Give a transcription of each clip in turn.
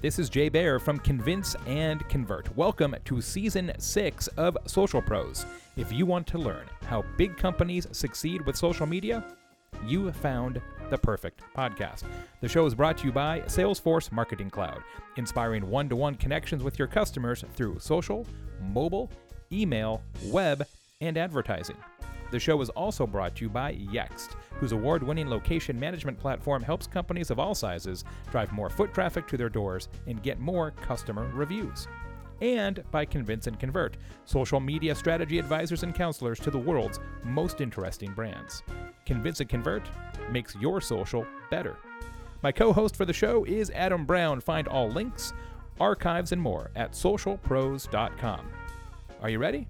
This is Jay Baer from Convince and Convert. Welcome to season six of Social Pros. If you want to learn how big companies succeed with social media, you found the perfect podcast. The show is brought to you by Salesforce Marketing Cloud, inspiring one to one connections with your customers through social, mobile, email, web, and advertising. The show is also brought to you by Yext, whose award winning location management platform helps companies of all sizes drive more foot traffic to their doors and get more customer reviews. And by Convince and Convert, social media strategy advisors and counselors to the world's most interesting brands. Convince and Convert makes your social better. My co host for the show is Adam Brown. Find all links, archives, and more at socialpros.com. Are you ready?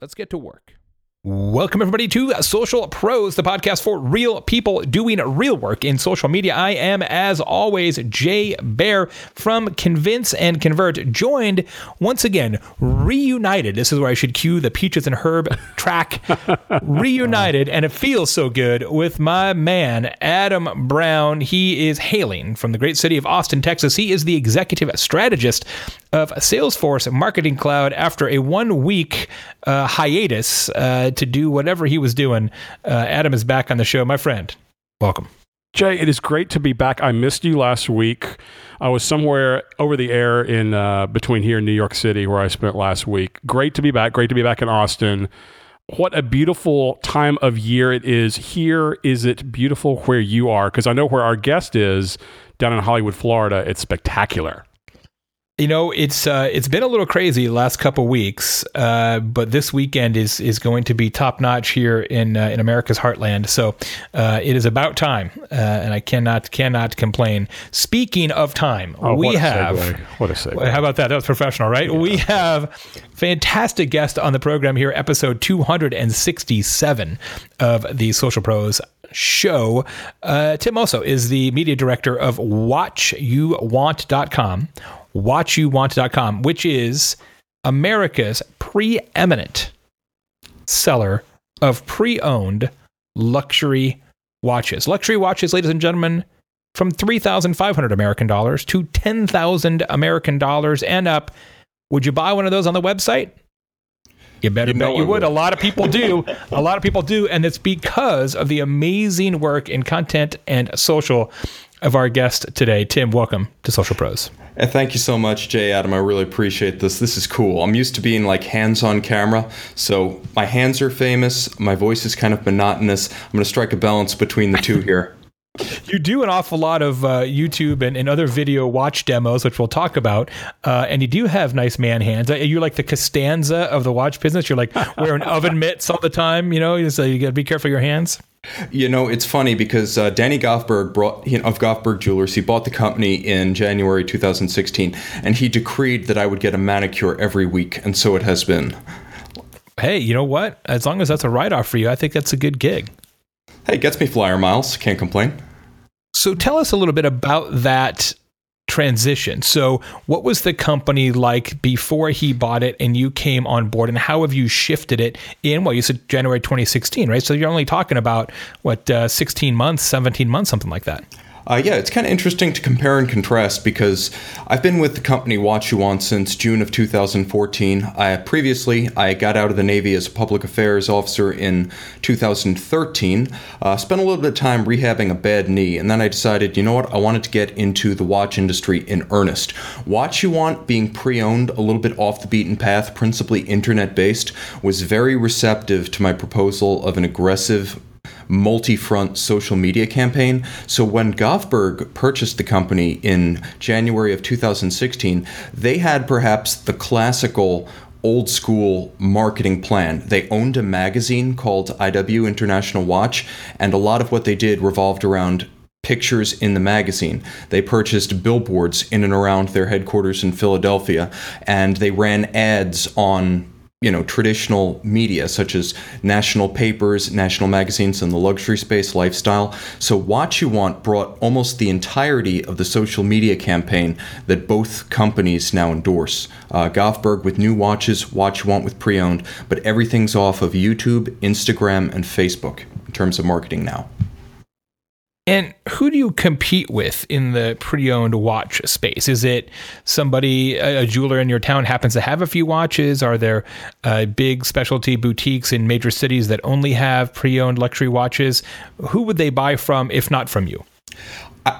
Let's get to work. Welcome, everybody, to Social Pros, the podcast for real people doing real work in social media. I am, as always, Jay Baer from Convince and Convert, joined once again, reunited. This is where I should cue the Peaches and Herb track. reunited, and it feels so good with my man, Adam Brown. He is hailing from the great city of Austin, Texas. He is the executive strategist of Salesforce Marketing Cloud after a one week uh, hiatus. Uh, to do whatever he was doing. Uh, Adam is back on the show. My friend, welcome. Jay, it is great to be back. I missed you last week. I was somewhere over the air in uh, between here in New York City where I spent last week. Great to be back. Great to be back in Austin. What a beautiful time of year it is. Here is it beautiful where you are? Because I know where our guest is down in Hollywood, Florida. It's spectacular. You know, it's uh, it's been a little crazy the last couple weeks, uh, but this weekend is is going to be top notch here in uh, in America's heartland. So uh, it is about time, uh, and I cannot cannot complain. Speaking of time, oh, we have segue. what a segue. How about that? That was professional, right? Yeah. We have fantastic guest on the program here, episode two hundred and sixty seven of the Social Pros show. Uh, Tim Mosso is the media director of WatchUWant.com WatchUWant.com, which is America's preeminent seller of pre owned luxury watches. Luxury watches, ladies and gentlemen, from 3,500 American dollars to 10,000 American dollars and up. Would you buy one of those on the website? You better you bet you would. would. A lot of people do. a lot of people do. And it's because of the amazing work in content and social of our guest today. Tim, welcome to Social Pros. And thank you so much, Jay Adam. I really appreciate this. This is cool. I'm used to being like hands on camera. So my hands are famous. My voice is kind of monotonous. I'm going to strike a balance between the two here. you do an awful lot of uh, YouTube and, and, other video watch demos, which we'll talk about. Uh, and you do have nice man hands. You're like the Costanza of the watch business. You're like wearing oven mitts all the time. You know, so you got to be careful your hands. You know, it's funny because uh, Danny Govberg brought you know, of Govberg Jewelers. He bought the company in January 2016, and he decreed that I would get a manicure every week, and so it has been. Hey, you know what? As long as that's a write off for you, I think that's a good gig. Hey, gets me flyer miles. Can't complain. So tell us a little bit about that transition. So, what was the company like before he bought it and you came on board, and how have you shifted it in? Well, you said January 2016, right? So you're only talking about what uh, 16 months, 17 months, something like that. Uh, yeah, it's kind of interesting to compare and contrast because I've been with the company WatchUWant since June of 2014. I, previously, I got out of the Navy as a public affairs officer in 2013. Uh, spent a little bit of time rehabbing a bad knee, and then I decided, you know what, I wanted to get into the watch industry in earnest. WatchUWant, being pre owned, a little bit off the beaten path, principally internet based, was very receptive to my proposal of an aggressive multi front social media campaign. So when Govberg purchased the company in January of 2016, they had perhaps the classical old school marketing plan. They owned a magazine called IW International Watch, and a lot of what they did revolved around pictures in the magazine. They purchased billboards in and around their headquarters in Philadelphia, and they ran ads on you know traditional media such as national papers national magazines in the luxury space lifestyle. So WatchUWant brought almost the entirety of the social media campaign that both companies now endorse. Uh, Govberg with new watches watch you want with pre-owned but everything's off of youtube instagram and facebook in terms of marketing now And who do you compete with in the pre-owned watch space? Is it somebody, a jeweler in your town happens to have a few watches? Are there uh, big specialty boutiques in major cities that only have pre-owned luxury watches? Who would they buy from if not from you?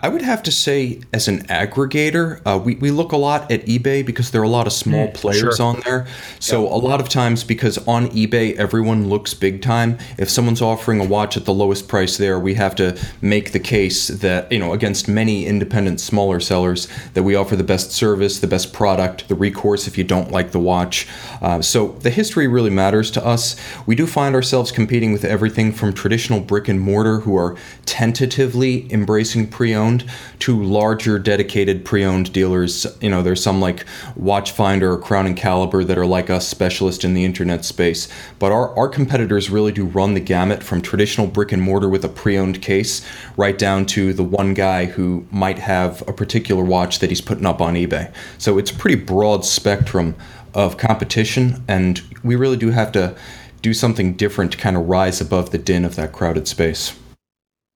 I would have to say, as an aggregator, uh, we, we look a lot at eBay because there are a lot of small mm, players sure. on there. So, a lot of times, because on eBay, everyone looks big time, if someone's offering a watch at the lowest price there, we have to make the case that, you know, against many independent smaller sellers, that we offer the best service, the best product, the recourse if you don't like the watch. Uh, so, the history really matters to us. We do find ourselves competing with everything from traditional brick and mortar who are tentatively embracing pre owned to larger dedicated pre-owned dealers. You know, there's some like Watchfinder or Crown and Caliber that are like us, specialist in the internet space. But our, our competitors really do run the gamut from traditional brick and mortar with a pre-owned case right down to the one guy who might have a particular watch that he's putting up on eBay. So it's a pretty broad spectrum of competition, and we really do have to do something different to kind of rise above the din of that crowded space.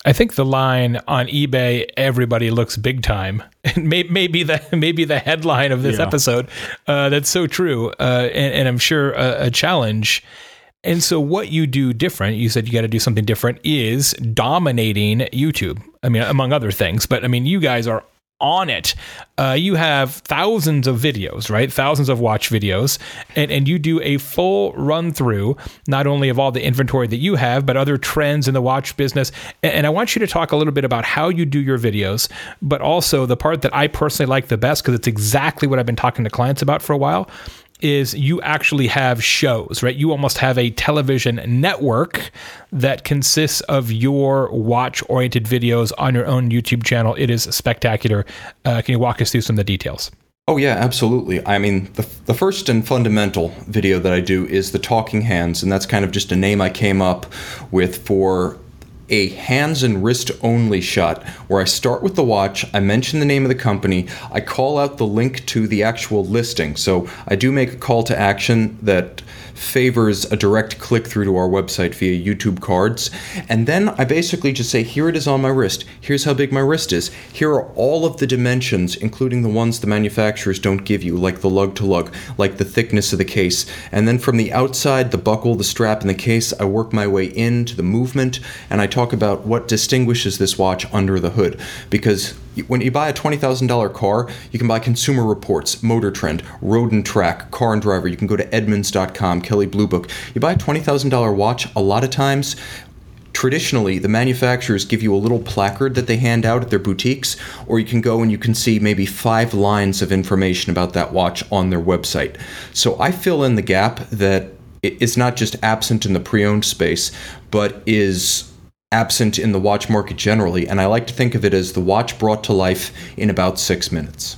I think the line on eBay, everybody looks big time, may, maybe the maybe the headline of this yeah. episode. Uh, that's so true, uh, and, and, I'm sure a, a, challenge. And so, what you do different, you said you got to do something different, is dominating YouTube. I mean, among other things, but I mean, you guys are on it. Uh, you have thousands of videos, right? Thousands of watch videos, and, and you do a full run through, not only of all the inventory that you have, but other trends in the watch business. And, and I want you to talk a little bit about how you do your videos, but also the part that I personally like the best, because it's exactly what I've been talking to clients about for a while is you actually have shows, right? You almost have a television network that consists of your watch oriented videos on your own YouTube channel. It is spectacular. Uh, can you walk us through some of the details? Oh, yeah, absolutely. I mean, the, the first and fundamental video that I do is the Talking Hands, and that's kind of just a name I came up with for a hands and wrist only shot where I start with the watch, I mention the name of the company, I call out the link to the actual listing. So I do make a call to action that favors a direct click through to our website via YouTube cards. And then I basically just say, here it is on my wrist. Here's how big my wrist is. Here are all of the dimensions, including the ones the manufacturers don't give you, like the lug to lug, like the thickness of the case. And then from the outside, the buckle, the strap, and the case, I work my way into the movement and I talk about what distinguishes this watch under the hood. Because when you buy a $20,000 car, you can buy Consumer Reports, Motor Trend, Road and Track, Car and Driver. You can go to Edmunds.com, Kelley Blue Book. You buy a $20,000 watch, a lot of times, traditionally, the manufacturers give you a little placard that they hand out at their boutiques, or you can go and you can see maybe five lines of information about that watch on their website. So I fill in the gap that is not just absent in the pre owned space, but is absent in the watch market generally, and I like to think of it as the watch brought to life in about six minutes.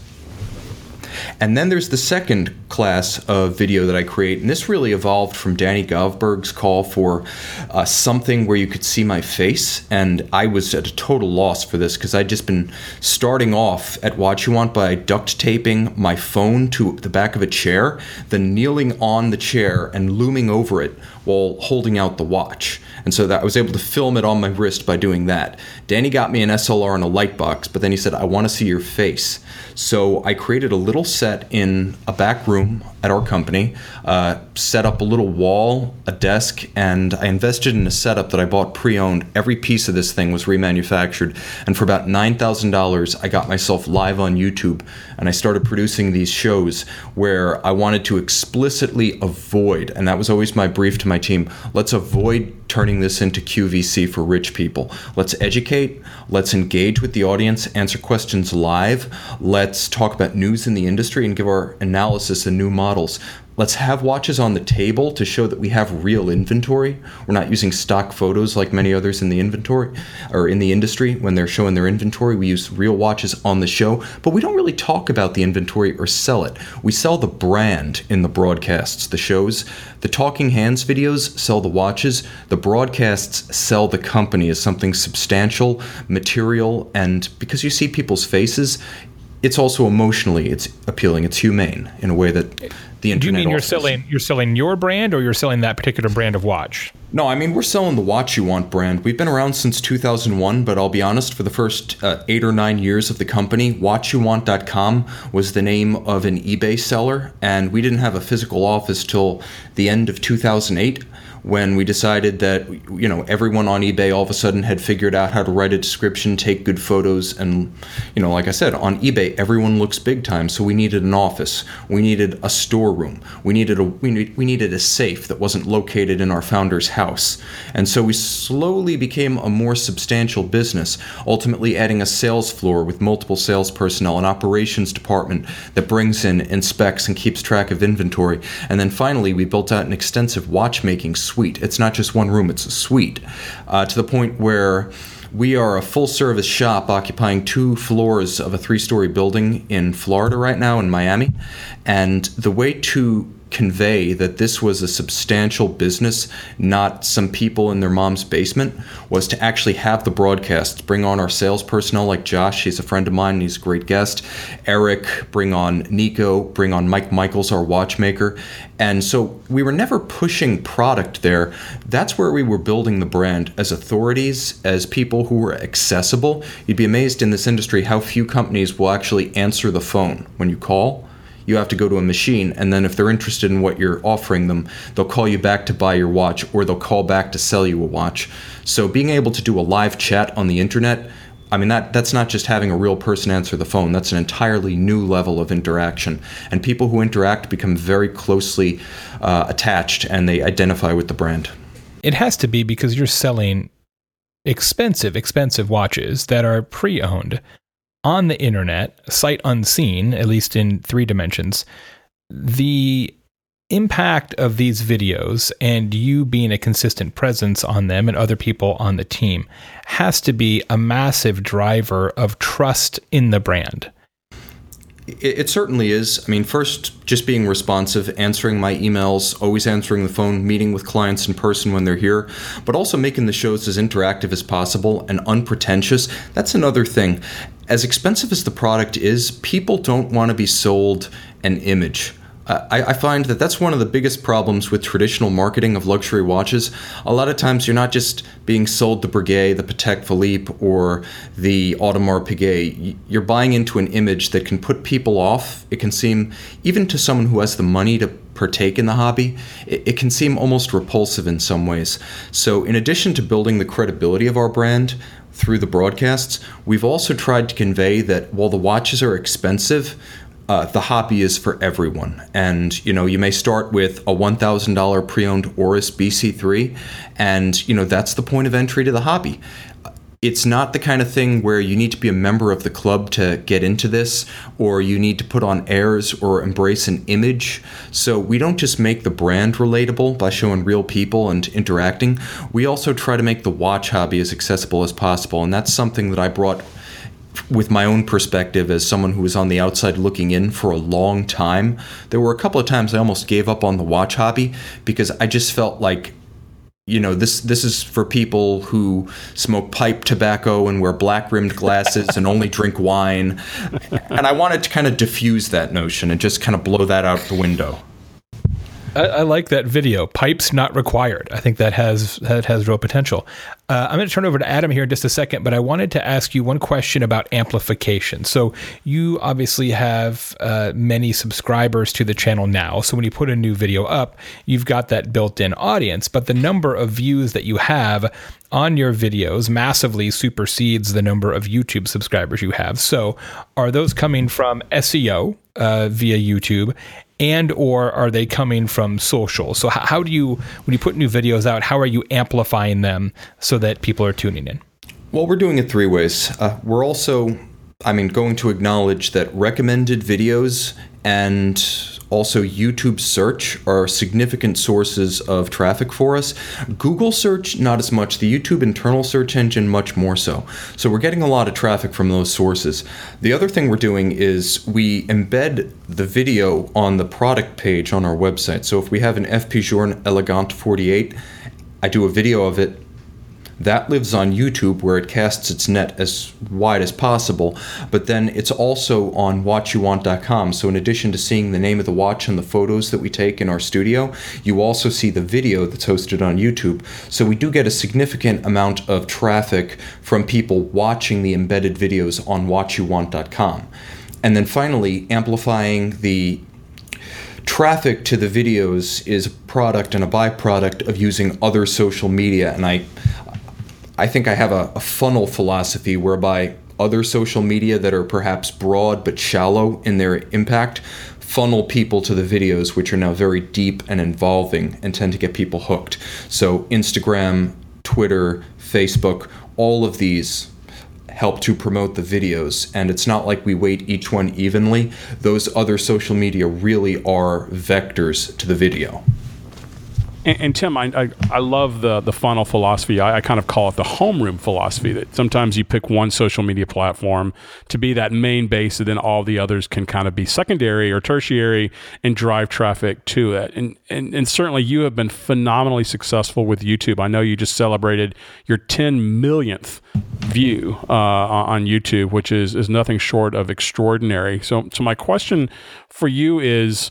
And then there's the second class of video that I create, and this really evolved from Danny Govberg's call for uh, something where you could see my face, and I was at a total loss for this because I'd just been starting off at WatchUWant by duct taping my phone to the back of a chair, then kneeling on the chair and looming over it while holding out the watch. And so that I was able to film it on my wrist by doing that. Danny got me an SLR and a light box, but then he said, I want to see your face. So I created a little set in a back room at our company, uh, set up a little wall, a desk, and I invested in a setup that I bought pre owned. Every piece of this thing was remanufactured. And for about $9,000, I got myself live on YouTube and I started producing these shows where I wanted to explicitly avoid, and that was always my brief to my team let's avoid turning this into QVC for rich people. Let's educate, let's engage with the audience, answer questions live, let's talk about news in the industry and give our analysis and new models. Let's have watches on the table to show that we have real inventory. We're not using stock photos like many others in the inventory or in the industry when they're showing their inventory. We use real watches on the show, but we don't really talk about the inventory or sell it. We sell the brand in the broadcasts, the shows. The Talking Hands videos sell the watches. The broadcasts sell the company as something substantial, material, and because you see people's faces, it's also emotionally it's appealing. It's humane in a way that the internet. Do you mean you're offers. selling you're selling your brand or you're selling that particular brand of watch? No, I mean we're selling the WatchUWant brand. We've been around since 2001, but I'll be honest, for the first uh, eight or nine years of the company, WatchUWant.com was the name of an eBay seller, and we didn't have a physical office till the end of 2008 when we decided that you know everyone on eBay all of a sudden had figured out how to write a description, take good photos, and you know, like I said, on eBay everyone looks big time. So we needed an office, we needed a storeroom, we needed a we, need, we needed a safe that wasn't located in our founder's house, and so we slowly became a more substantial business. Ultimately, adding a sales floor with multiple sales personnel, an operations department that brings in, inspects, and keeps track of inventory, and then finally we built out an extensive watchmaking suite suite. It's not just one room, it's a suite. Uh, to the point where we are a full service shop occupying two floors of a three story building in Florida right now, in Miami. And the way to convey that this was a substantial business, not some people in their mom's basement, was to actually have the broadcasts. Bring on our sales personnel like Josh, he's a friend of mine, he's a great guest. Eric, bring on Nico, bring on Mike Michaels, our watchmaker. And so we were never pushing product there. That's where we were building the brand as authorities, as people who were accessible. You'd be amazed in this industry how few companies will actually answer the phone when you call you have to go to a machine and then if they're interested in what you're offering them they'll call you back to buy your watch or they'll call back to sell you a watch so being able to do a live chat on the internet I mean that that's not just having a real person answer the phone. That's an entirely new level of interaction, and people who interact become very closely uh, attached, and they identify with the brand. It has to be because you're selling expensive, expensive watches that are pre-owned on the internet, sight unseen, at least in three dimensions, the impact of these videos and you being a consistent presence on them and other people on the team has to be a massive driver of trust in the brand. It, it, certainly is. I mean, first, just being responsive, answering my emails, always answering the phone, meeting with clients in person when they're here, but also making the shows as interactive as possible and unpretentious. That's another thing. As expensive as the product is, people don't want to be sold an image. I, I, find that that's one of the biggest problems with traditional marketing of luxury watches. A lot of times you're not just being sold the Breguet, the Patek Philippe, or the Audemars Piguet. You're buying into an image that can put people off. It can seem, even to someone who has the money to partake in the hobby, it, it can seem almost repulsive in some ways. So, in addition to building the credibility of our brand, through the broadcasts, we've also tried to convey that while the watches are expensive, uh, the hobby is for everyone. And, you know, you may start with a $1,000 pre owned Oris BC3, and, you know, that's the point of entry to the hobby. It's not the kind of thing where you need to be a member of the club to get into this, or you need to put on airs or embrace an image. So, we don't just make the brand relatable by showing real people and interacting. We also try to make the watch hobby as accessible as possible. And that's something that I brought with my own perspective as someone who was on the outside looking in for a long time, there were a couple of times I almost gave up on the watch hobby because I just felt like you know this this is for people who smoke pipe tobacco and wear black rimmed glasses and only drink wine. And i wanted to kind of diffuse that notion and just kind of blow that out the window I, I, like that video. Pipes not required. I think that has that has real potential. Uh, I'm going to turn over to Adam here in just a second, but I wanted to ask you one question about amplification. So you obviously have uh, many subscribers to the channel now. So when you put a new video up, you've got that built-in audience, but the number of views that you have on your videos massively supersedes the number of YouTube subscribers you have. So are those coming from SEO uh, via YouTube? And or are they coming from social? So how, how, do you when you put new videos out how are you amplifying them so that people are tuning in? Well we're doing it three ways. Uh, we're also i mean going to acknowledge that recommended videos and also YouTube search are significant sources of traffic for us. Google search, not as much. The YouTube internal search engine, much more so. So we're getting a lot of traffic from those sources. The other thing we're doing is we embed the video on the product page on our website. So if we have an FP Journe Elegant 48, I do a video of it that lives on YouTube where it casts its net as wide as possible. But then it's also on WatchUWant.com. So in addition to seeing the name of the watch and the photos that we take in our studio, you also see the video that's hosted on YouTube. So we do get a significant amount of traffic from people watching the embedded videos on WatchUWant.com. And then finally, amplifying the traffic to the videos is a product and a byproduct of using other social media. And I, I think I have a, a funnel philosophy whereby other social media that are perhaps broad but shallow in their impact funnel people to the videos, which are now very deep and involving and tend to get people hooked. So, Instagram, Twitter, Facebook, all of these help to promote the videos. And it's not like we weight each one evenly. Those other social media really are vectors to the video. And, and Tim, I, I, I, love the, the funnel philosophy. I, I, kind of call it the homeroom philosophy that sometimes you pick one social media platform to be that main base, and then all the others can kind of be secondary or tertiary and drive traffic to it. And, and, and certainly you have been phenomenally successful with YouTube. I know you just celebrated your 10 millionth view uh, on YouTube, which is, is nothing short of extraordinary. So, so my question for you is,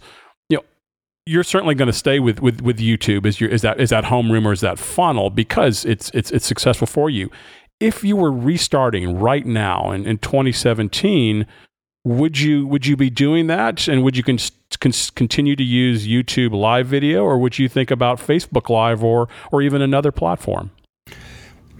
you're certainly going to stay with, with, with YouTube is your is that is that homeroom or is that funnel because it's it's it's successful for you. If you were restarting right now in, in 2017, would you would you be doing that and would you con- con- continue to use YouTube live video or would you think about Facebook live or or even another platform?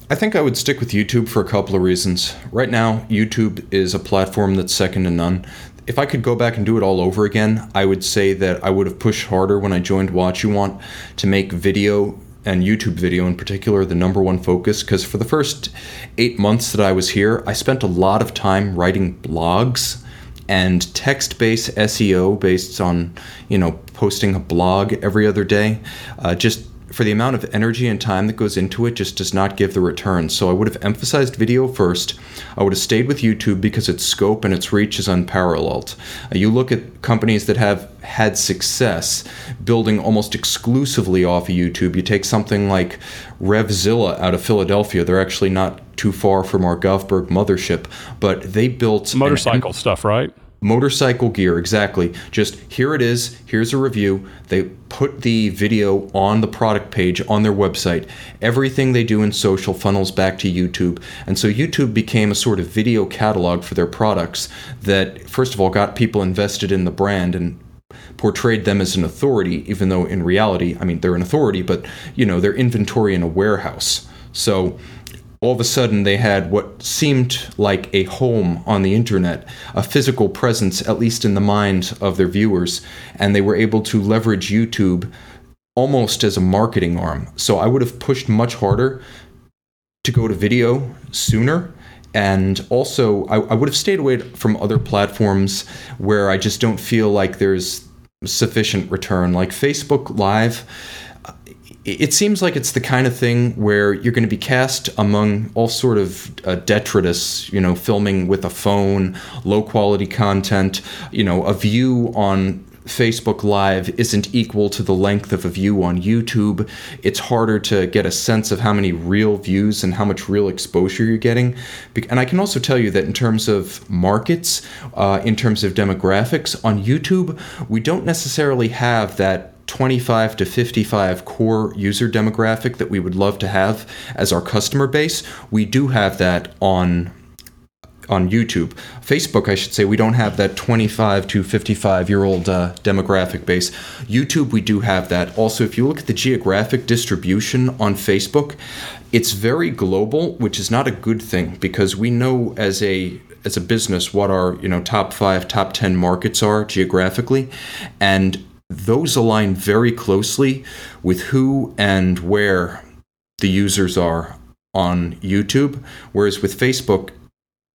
I think I would stick with YouTube for a couple of reasons. Right now, YouTube is a platform that's second to none if I could go back and do it all over again, I would say that I would have pushed harder when I joined WatchUWant to make video and YouTube video in particular the number one focus because for the first eight months that I was here, I spent a lot of time writing blogs and text-based SEO based on you know posting a blog every other day. Uh, just for the amount of energy and time that goes into it just does not give the return. So I would have emphasized video first. I would have stayed with YouTube because its scope and its reach is unparalleled. Uh, you look at companies that have had success building almost exclusively off of YouTube. You take something like Revzilla out of Philadelphia. They're actually not too far from our Govberg mothership, but they built motorcycle an, stuff, right? Motorcycle gear exactly. Just here it is here's a review. They put the video on the product page on their website. Everything they do in social funnels back to youtube. And so youtube became a sort of video catalog for their products that first of all got people invested in the brand and portrayed them as an authority even though in reality i mean they're an authority but you know their inventory in a warehouse. So all of a sudden they had what seemed like a home on the internet, a physical presence, at least in the mind of their viewers, and they were able to leverage YouTube almost as a marketing arm. So I would have pushed much harder to go to video sooner. And also, I, I would have stayed away from other platforms where I just don't feel like there's sufficient return. Like Facebook Live, it seems like it's the kind of thing where you're going to be cast among all sort of uh, detritus, you know, filming with a phone, low quality content, you know, a view on Facebook Live isn't equal to the length of a view on YouTube. It's harder to get a sense of how many real views and how much real exposure you're getting. And I can also tell you that in terms of markets, uh, in terms of demographics, on YouTube, we don't necessarily have that 25 to 55 core user demographic that we would love to have as our customer base. We do have that on on YouTube. Facebook, I should say, we don't have that 25 to 55 year old uh, demographic base. YouTube, we do have that. Also, if you look at the geographic distribution on Facebook, it's very global, which is not a good thing because we know as a as a business what our you know top five, top ten markets are geographically, and those align very closely with who and where the users are on YouTube. Whereas with Facebook,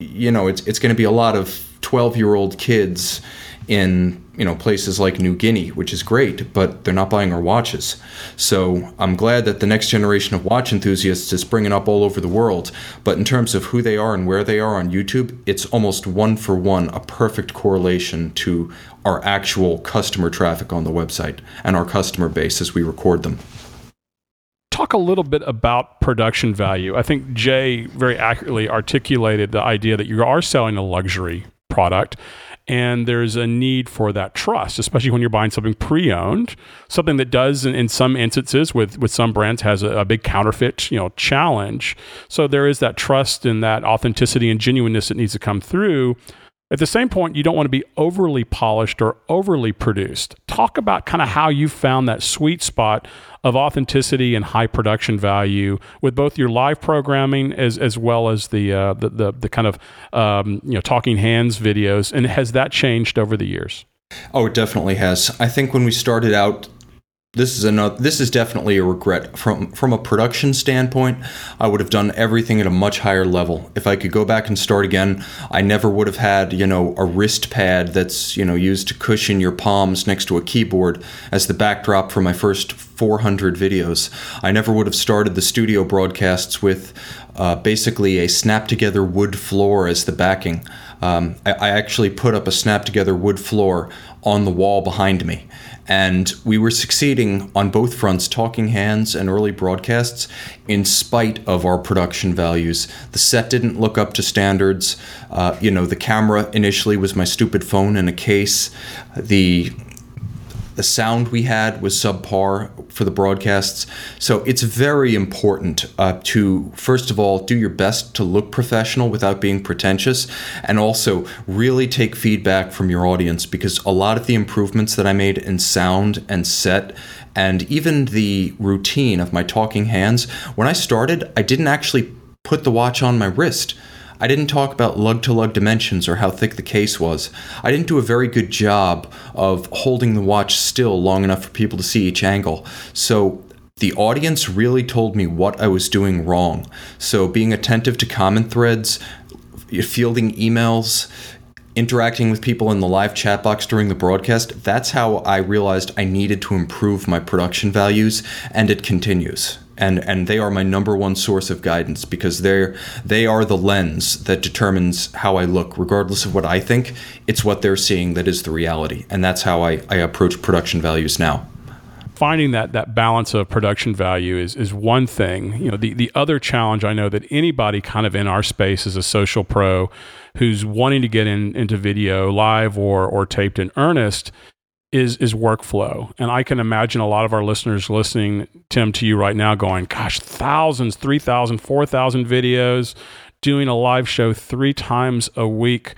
you know, it's it's going to be a lot of 12 year old kids in you know places like New Guinea, which is great, but they're not buying our watches. So I'm glad that the next generation of watch enthusiasts is springing up all over the world. But in terms of who they are and where they are on YouTube, it's almost one for one a perfect correlation to our actual customer traffic on the website and our customer base as we record them talk a little bit about production value. I think Jay very accurately articulated the idea that you are selling a luxury product and there's a need for that trust especially when you're buying something pre-owned. Something that does in, in some instances with with some brands has a, a, big counterfeit you know challenge. So there is that trust and that authenticity and genuineness that needs to come through at the same point, you don't want to be overly polished or overly produced. Talk about kind of how you found that sweet spot of authenticity and high production value with both your live programming as as well as the uh, the, the, the kind of um, you know talking hands videos. And has that changed over the years? Oh, it definitely has. I think when we started out, this is another this is definitely a regret. From from a production standpoint i would have done everything at a much higher level. If i could go back and start again i never would have had you know a wrist pad that's you know used to cushion your palms next to a keyboard as the backdrop for my first 400 videos. I never would have started the studio broadcasts with uh, basically a snap together wood floor as the backing. Um, I, I actually put up a snap together wood floor on the wall behind me and we were succeeding on both fronts, Talking Hands and early broadcasts, in spite of our production values. The set didn't look up to standards. Uh, you know, the camera initially was my stupid phone in a case. The the sound we had was subpar for the broadcasts. So it's very important uh, to, first of all, do your best to look professional without being pretentious, and also really take feedback from your audience because a lot of the improvements that I made in sound and set and even the routine of my talking hands, when I started, I didn't actually put the watch on my wrist. I didn't talk about lug to lug dimensions or how thick the case was. I didn't do a very good job of holding the watch still long enough for people to see each angle. So the audience really told me what I was doing wrong. So being attentive to common threads, fielding emails, interacting with people in the live chat box during the broadcast, that's how I realized I needed to improve my production values, and it continues and and they are my number one source of guidance because they're they are the lens that determines how I look. Regardless of what I think it's what they're seeing that is the reality. And that's how I, I approach production values now. Finding that that balance of production value is is one thing. You know the the other challenge I know that anybody kind of in our space as a social pro who's wanting to get in, into video live or or taped in earnest is is workflow. And I can imagine a lot of our listeners listening, Tim, to you right now going, gosh, thousands, 3,000, 4,000 videos, doing a live show three times a week.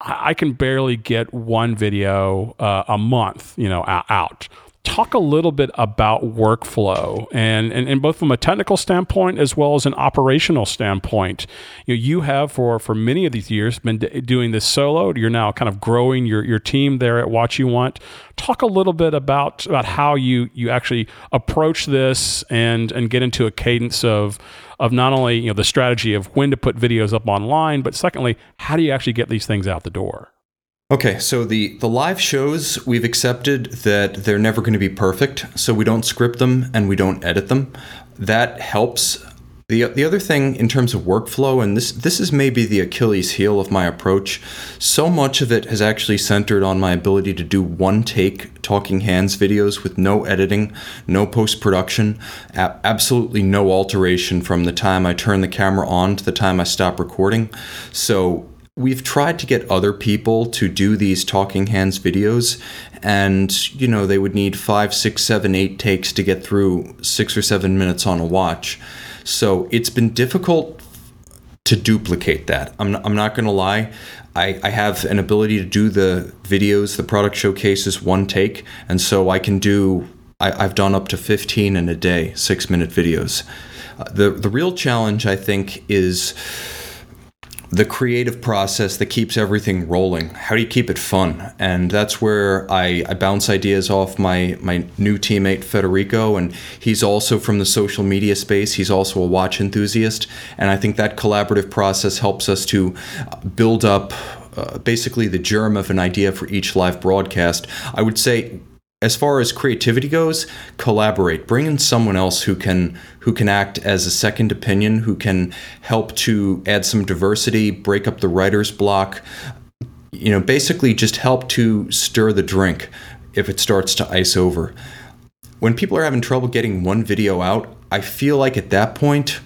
I can barely get one video uh, a month, you know, out talk a little bit about workflow and, and, and both from a technical standpoint as well as an operational standpoint. You, know, you have for, for many of these years been d- doing this solo. You're now kind of growing your, your team there at WatchUWant. Talk a little bit about, about how you, you actually approach this and, and get into a cadence of, of not only you know the strategy of when to put videos up online, but secondly, how do you actually get these things out the door? Okay, so the, the live shows, we've accepted that they're never going to be perfect, so we don't script them and we don't edit them. That helps. The, the other thing in terms of workflow, and this, this is maybe the Achilles heel of my approach, so much of it has actually centered on my ability to do one take talking hands videos with no editing, no post production, absolutely no alteration from the time I turn the camera on to the time I stop recording. So We've tried to get other people to do these talking hands videos, and you know, they would need five, six, seven, eight takes to get through six or seven minutes on a watch. So it's been difficult to duplicate that. I'm I'm not going to lie. I, I have an ability to do the videos, the product showcases one take, and so I can do. I, I've done up to 15 in a day, six minute videos. Uh, the the real challenge, I think, is the creative process that keeps everything rolling. How do you keep it fun? And that's where I, I bounce ideas off my, my new teammate Federico, and he's also from the social media space. He's also a watch enthusiast, and I think that collaborative process helps us to build up uh, basically the germ of an idea for each live broadcast. I would say as far as creativity goes, collaborate. Bring in someone else who can who can act as a second opinion, who can help to add some diversity, break up the writer's block. You know, basically just help to stir the drink if it starts to ice over. when people are having trouble getting one video out, I feel like at that point,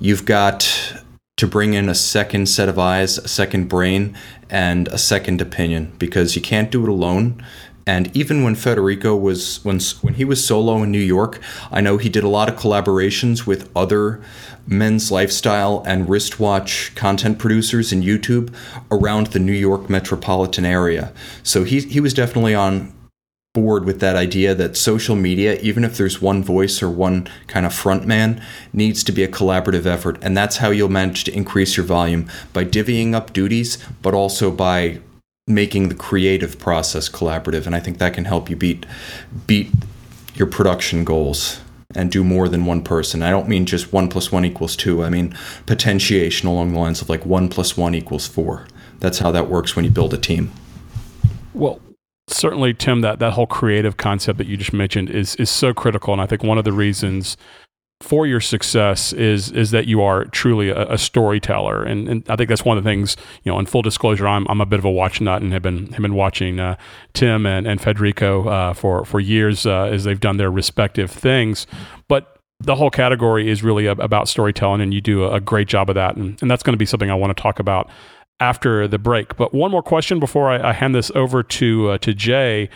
you've got to bring in a second set of eyes, a second brain, and a second opinion because you can't do it alone. And even when Federico was when when he was solo in New York, I know he did a lot of collaborations with other men's lifestyle and wristwatch content producers in YouTube around the New York metropolitan area. So he he was definitely on board with that idea that social media, even if there's one voice or one kind of front man, needs to be a collaborative effort. And that's how you'll manage to increase your volume by divvying up duties, but also by making the creative process collaborative. And I think that can help you beat beat your production goals and do more than one person. I don't mean just one plus one equals two. I mean potentiation along the lines of like one plus one equals four. That's how that works when you build a team. Well, certainly, Tim, that, that whole creative concept that you just mentioned is is so critical, and I think one of the reasons for your success is is that you are truly a, a storyteller, and, and, I think that's one of the things. You know, in full disclosure, I'm I'm a bit of a watch nut and have been have been watching uh, Tim and, and Federico uh, for for years uh, as they've done their respective things, but the whole category is really about storytelling, and you do a, great job of that, and, and that's going to be something I want to talk about after the break. But one more question before I, I hand this over to uh, to Jay.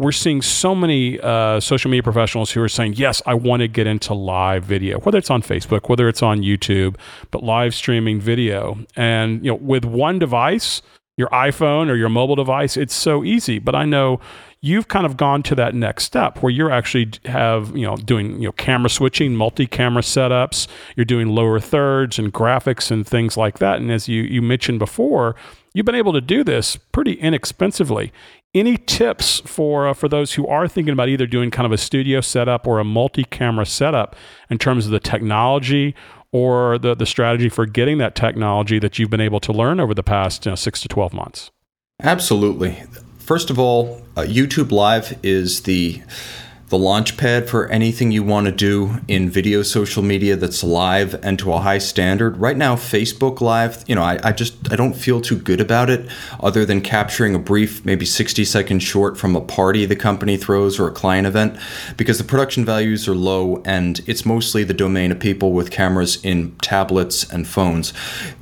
We're seeing so many uh, social media professionals who are saying, "Yes, I want to get into live video, whether it's on Facebook, whether it's on YouTube, but live streaming video." And you know, with one device, your iPhone or your mobile device, it's so easy. But I know you've kind of gone to that next step where you're actually have you know doing you know camera switching multi-camera setups you're doing lower thirds and graphics and things like that. And as you you mentioned before you've been able to do this pretty inexpensively. Any tips for uh, for those who are thinking about either doing kind of a studio setup or a multi-camera setup in terms of the technology or the the strategy for getting that technology that you've been able to learn over the past you know, 6 to 12 months? Absolutely First of all, uh, YouTube Live is the the launch pad for anything you want to do in video social media that's live and to a high standard. Right now, Facebook Live, you know, I, I just I don't feel too good about it, other than capturing a brief, maybe 60 second short from a party the company throws or a client event, because the production values are low and it's mostly the domain of people with cameras in tablets and phones.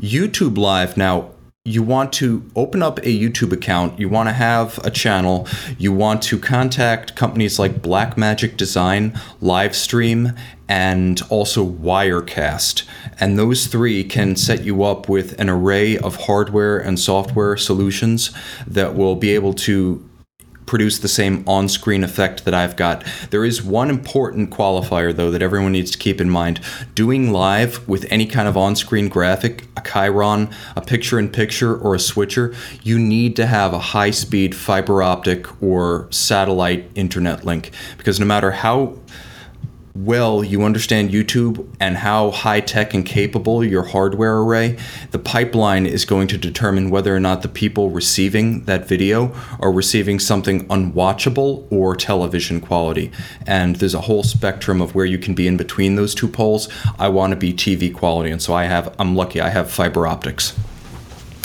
YouTube Live now you want to open up a YouTube account, you want to have a channel, you want to contact companies like Blackmagic Design, Livestream, and also Wirecast. And those three can set you up with an array of hardware and software solutions that will be able to produce the same on screen effect that I've got. There is one important qualifier, though, that everyone needs to keep in mind. Doing live with any kind of on screen graphic, a Chyron, a picture in picture, or a switcher, you need to have a high speed fiber optic or satellite internet link because no matter how well you understand YouTube and how high tech and capable your hardware array, the pipeline is going to determine whether or not the people receiving that video are receiving something unwatchable or television quality. And there's a whole spectrum of where you can be in between those two poles. I want to be TV quality, and so I have I'm lucky I have fiber optics.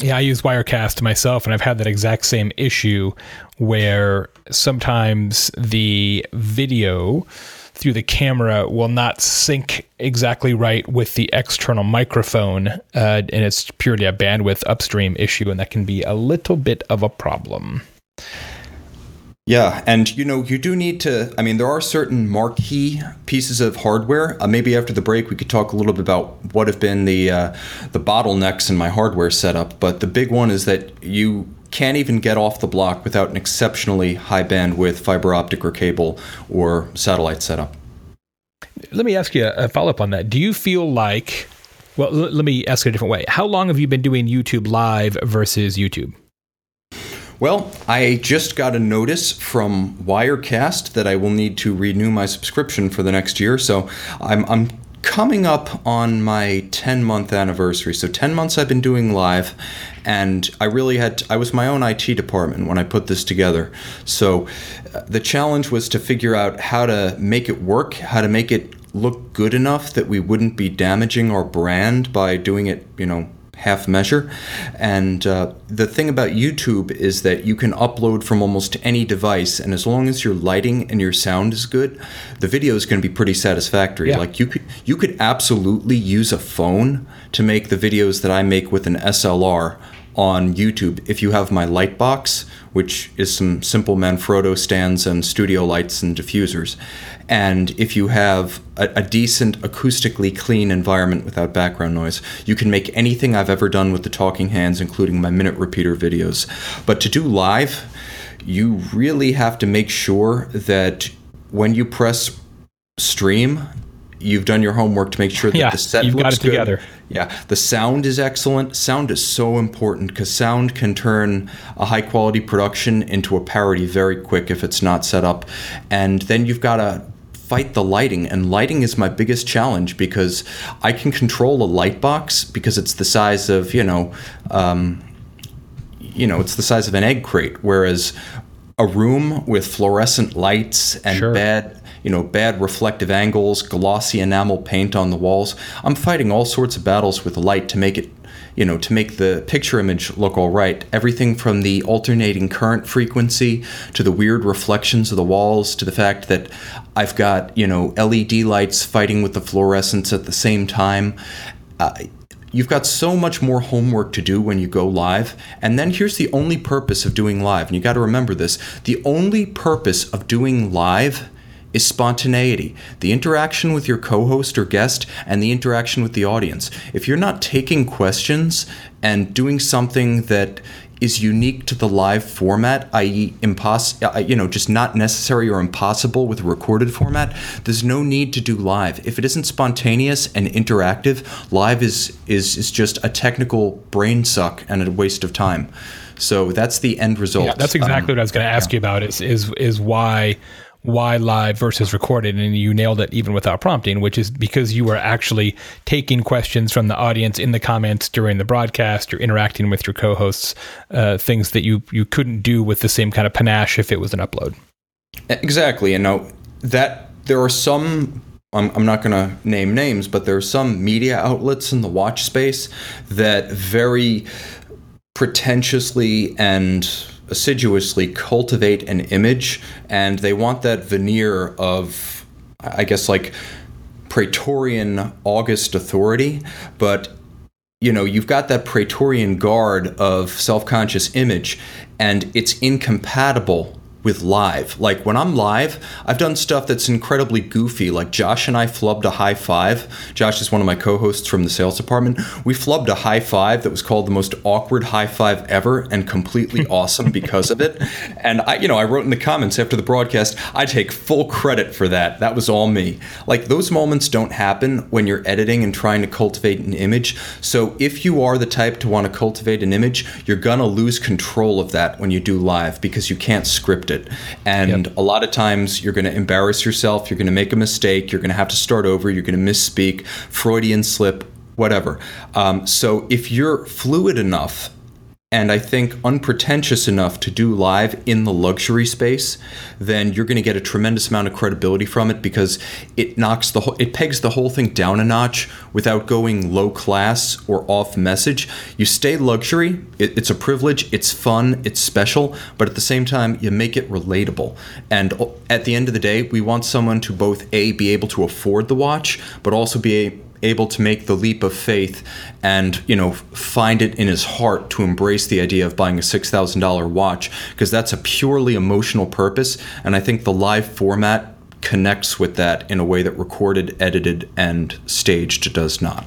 Yeah, I use Wirecast myself, and I've had that exact same issue where sometimes the video through the camera will not sync exactly right with the external microphone, uh, and it's purely a bandwidth upstream issue, and that can be a little bit of a problem. Yeah, and you know, you do need to. I mean, there are certain marquee pieces of hardware. Uh, maybe after the break, we could talk a little bit about what have been the uh, the bottlenecks in my hardware setup. But the big one is that you can't even get off the block without an exceptionally high bandwidth fiber optic or cable or satellite setup. Let me ask you a follow up on that. Do you feel like, well, l- let me ask it a different way. How long have you been doing YouTube live versus YouTube? Well, I just got a notice from Wirecast that I will need to renew my subscription for the next year. So I'm, I'm coming up on my 10 month anniversary. So 10 months I've been doing live and I really had to, I was my own IT department when I put this together. So uh, the challenge was to figure out how to make it work, how to make it look good enough that we wouldn't be damaging our brand by doing it, you know, half measure. And uh, the thing about YouTube is that you can upload from almost any device, and as long as your lighting and your sound is good, the video is going to be pretty satisfactory. Yeah. Like you could you could absolutely use a phone to make the videos that I make with an SLR on YouTube if you have my light box, which is some simple Manfrotto stands and studio lights and diffusers. And if you have a, a, decent acoustically clean environment without background noise, you can make anything I've ever done with the Talking Hands, including my minute repeater videos. But to do live, you really have to make sure that when you press stream, you've done your homework to make sure that yeah, the set you've looks got it good. together. Yeah, the sound is excellent. Sound is so important because sound can turn a high quality production into a parody very quick if it's not set up. And then you've got to fight the lighting and lighting is my biggest challenge because i can control a light box because it's the size of you know um, you know it's the size of an egg crate whereas a room with fluorescent lights and Sure. bad you know bad reflective angles glossy enamel paint on the walls i'm fighting all sorts of battles with light to make it you know to make the picture image look all right everything from the alternating current frequency to the weird reflections of the walls to the fact that i've got you know led lights fighting with the fluorescence at the same time uh, You've got so much more homework to do when you go live. And then here's the only purpose of doing live. And you got to remember this the only purpose of doing live is spontaneity the interaction with your co host or guest, and the interaction with the audience. If you're not taking questions and doing something that is unique to the live format, i.e., impos- uh, you know, just not necessary or impossible with a recorded format. There's no need to do live. If it isn't spontaneous and interactive, live is is is just a technical brain suck and a waste of time. So that's the end result. Yeah, that's exactly Um, what I was going to ask you about. Is is is why why live versus recorded, and you nailed it even without prompting, which is because you were actually taking questions from the audience in the comments during the broadcast. You're interacting with your co-hosts, uh, things that you you couldn't do with the same kind of panache if it was an upload. Exactly, and now that there are some. I'm, I'm not going to name names, but there are some media outlets in the watch space that very pretentiously and assiduously cultivate an image, and they want that veneer of, I guess, like Praetorian August authority, but you know, you've got that Praetorian guard of self conscious image, and it's incompatible with live. Like when I'm live, I've done stuff that's incredibly goofy. Like Josh and I flubbed a high five. Josh is one of my co hosts from the sales department. We flubbed a high five that was called the most awkward high five ever and completely awesome because of it. And I, you know, I wrote in the comments after the broadcast, I take full credit for that. That was all me. Like those moments don't happen when you're editing and trying to cultivate an image. So if you are the type to want to cultivate an image, you're gonna lose control of that when you do live because you can't script it. And a lot of times you're gonna embarrass yourself, you're gonna make a mistake, you're gonna have to start over, you're gonna misspeak, Freudian slip, whatever. Um, so if you're fluid enough and I think unpretentious enough to do live in the luxury space, then you're going to get a tremendous amount of credibility from it because it knocks the whole, it pegs the whole thing down a notch without going low class or off message. You stay luxury. It, it's a privilege. It's fun. It's special. But at the same time, you make it relatable. And at the end of the day, we want someone to both a be able to afford the watch, but also be a, able to make the leap of faith and you know find it in his heart to embrace the idea of buying a $6000 watch because that's a purely emotional purpose. And i think the live format connects with that in a way that recorded edited and staged does not